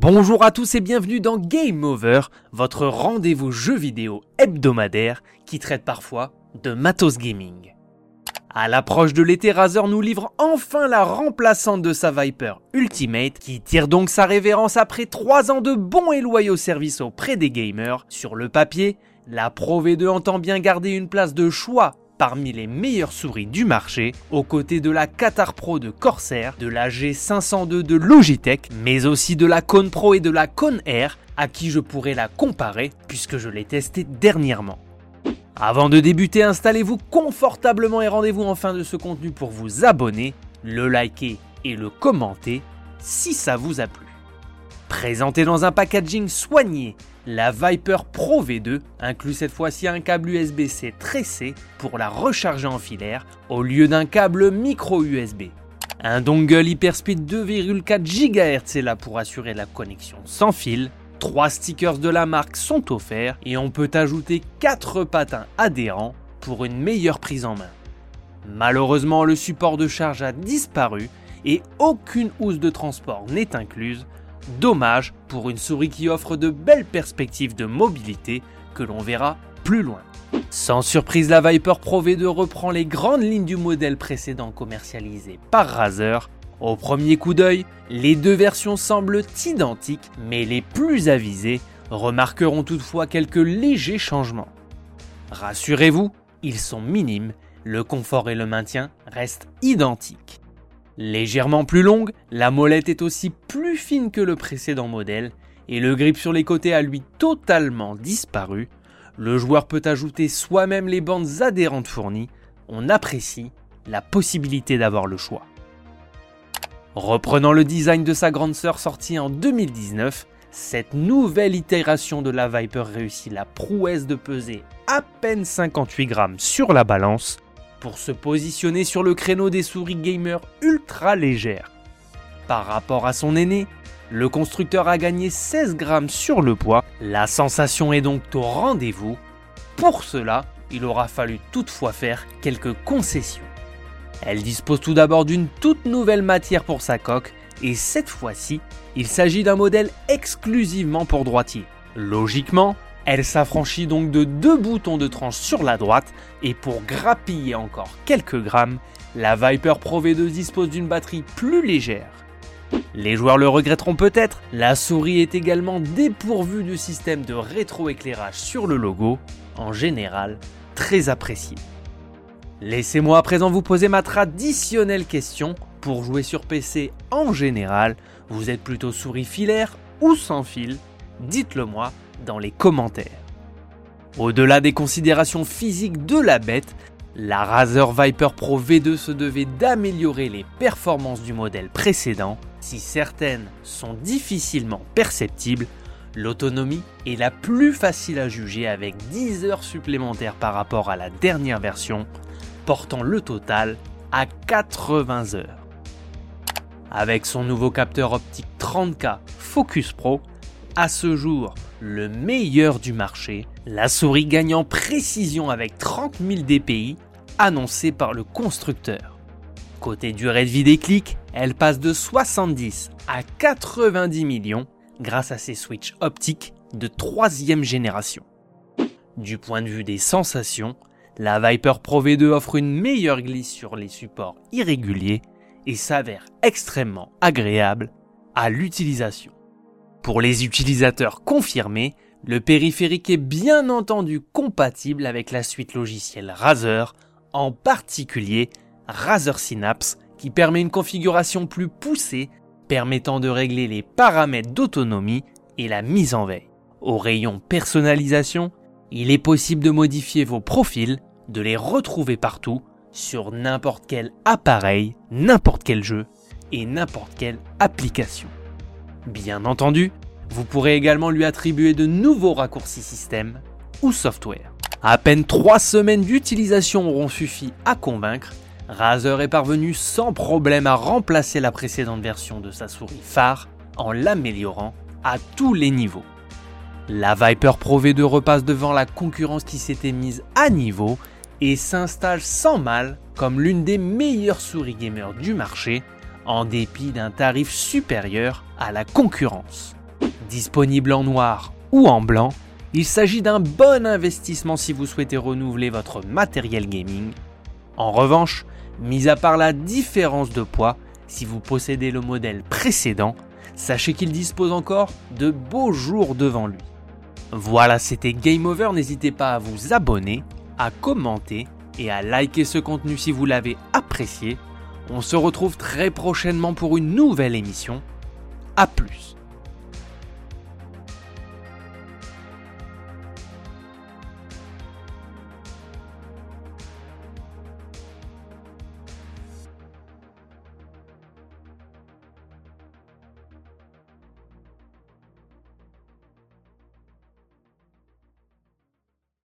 Bonjour à tous et bienvenue dans Game Over, votre rendez-vous jeu vidéo hebdomadaire qui traite parfois de matos gaming. À l'approche de l'été, Razer nous livre enfin la remplaçante de sa Viper Ultimate, qui tire donc sa révérence après 3 ans de bons et loyaux services auprès des gamers. Sur le papier, la Pro V2 entend bien garder une place de choix parmi les meilleures souris du marché, aux côtés de la Qatar Pro de Corsair, de la G502 de Logitech, mais aussi de la Kone Pro et de la Kone Air, à qui je pourrais la comparer puisque je l'ai testé dernièrement. Avant de débuter, installez-vous confortablement et rendez-vous en fin de ce contenu pour vous abonner, le liker et le commenter si ça vous a plu. Présenté dans un packaging soigné, la Viper Pro V2 inclut cette fois-ci un câble USB-C tressé pour la recharger en filaire au lieu d'un câble micro USB. Un dongle Hyperspeed 2,4 GHz est là pour assurer la connexion sans fil. Trois stickers de la marque sont offerts et on peut ajouter 4 patins adhérents pour une meilleure prise en main. Malheureusement, le support de charge a disparu et aucune housse de transport n'est incluse, Dommage pour une souris qui offre de belles perspectives de mobilité que l'on verra plus loin. Sans surprise, la Viper Pro V2 reprend les grandes lignes du modèle précédent commercialisé par Razer. Au premier coup d'œil, les deux versions semblent identiques, mais les plus avisés remarqueront toutefois quelques légers changements. Rassurez-vous, ils sont minimes, le confort et le maintien restent identiques. Légèrement plus longue, la molette est aussi plus fine que le précédent modèle et le grip sur les côtés a lui totalement disparu. Le joueur peut ajouter soi-même les bandes adhérentes fournies. On apprécie la possibilité d'avoir le choix. Reprenant le design de sa grande sœur sortie en 2019, cette nouvelle itération de la Viper réussit la prouesse de peser à peine 58 grammes sur la balance pour se positionner sur le créneau des souris gamer ultra légères. Par rapport à son aîné, le constructeur a gagné 16 grammes sur le poids, la sensation est donc au rendez-vous. Pour cela, il aura fallu toutefois faire quelques concessions. Elle dispose tout d'abord d'une toute nouvelle matière pour sa coque, et cette fois-ci, il s'agit d'un modèle exclusivement pour droitier. Logiquement, elle s'affranchit donc de deux boutons de tranche sur la droite et pour grappiller encore quelques grammes, la Viper Pro V2 dispose d'une batterie plus légère. Les joueurs le regretteront peut-être, la souris est également dépourvue du système de rétroéclairage sur le logo, en général très apprécié. Laissez-moi à présent vous poser ma traditionnelle question. Pour jouer sur PC en général, vous êtes plutôt souris filaire ou sans fil? Dites-le moi dans les commentaires. Au-delà des considérations physiques de la bête, la Razer Viper Pro V2 se devait d'améliorer les performances du modèle précédent. Si certaines sont difficilement perceptibles, l'autonomie est la plus facile à juger avec 10 heures supplémentaires par rapport à la dernière version, portant le total à 80 heures. Avec son nouveau capteur optique 30K Focus Pro, à ce jour, le meilleur du marché, la souris gagne en précision avec 30 000 dpi annoncé par le constructeur. Côté durée de vie des clics, elle passe de 70 à 90 millions grâce à ses switches optiques de troisième génération. Du point de vue des sensations, la Viper Pro V2 offre une meilleure glisse sur les supports irréguliers et s'avère extrêmement agréable à l'utilisation. Pour les utilisateurs confirmés, le périphérique est bien entendu compatible avec la suite logicielle Razer, en particulier Razer Synapse, qui permet une configuration plus poussée, permettant de régler les paramètres d'autonomie et la mise en veille. Au rayon personnalisation, il est possible de modifier vos profils, de les retrouver partout, sur n'importe quel appareil, n'importe quel jeu et n'importe quelle application. Bien entendu, vous pourrez également lui attribuer de nouveaux raccourcis système ou software. À peine 3 semaines d'utilisation auront suffi à convaincre, Razer est parvenu sans problème à remplacer la précédente version de sa souris phare en l'améliorant à tous les niveaux. La Viper Pro V2 repasse devant la concurrence qui s'était mise à niveau et s'installe sans mal comme l'une des meilleures souris gamers du marché en dépit d'un tarif supérieur à la concurrence. Disponible en noir ou en blanc, il s'agit d'un bon investissement si vous souhaitez renouveler votre matériel gaming. En revanche, mis à part la différence de poids, si vous possédez le modèle précédent, sachez qu'il dispose encore de beaux jours devant lui. Voilà, c'était Game Over, n'hésitez pas à vous abonner, à commenter et à liker ce contenu si vous l'avez apprécié. On se retrouve très prochainement pour une nouvelle émission. A plus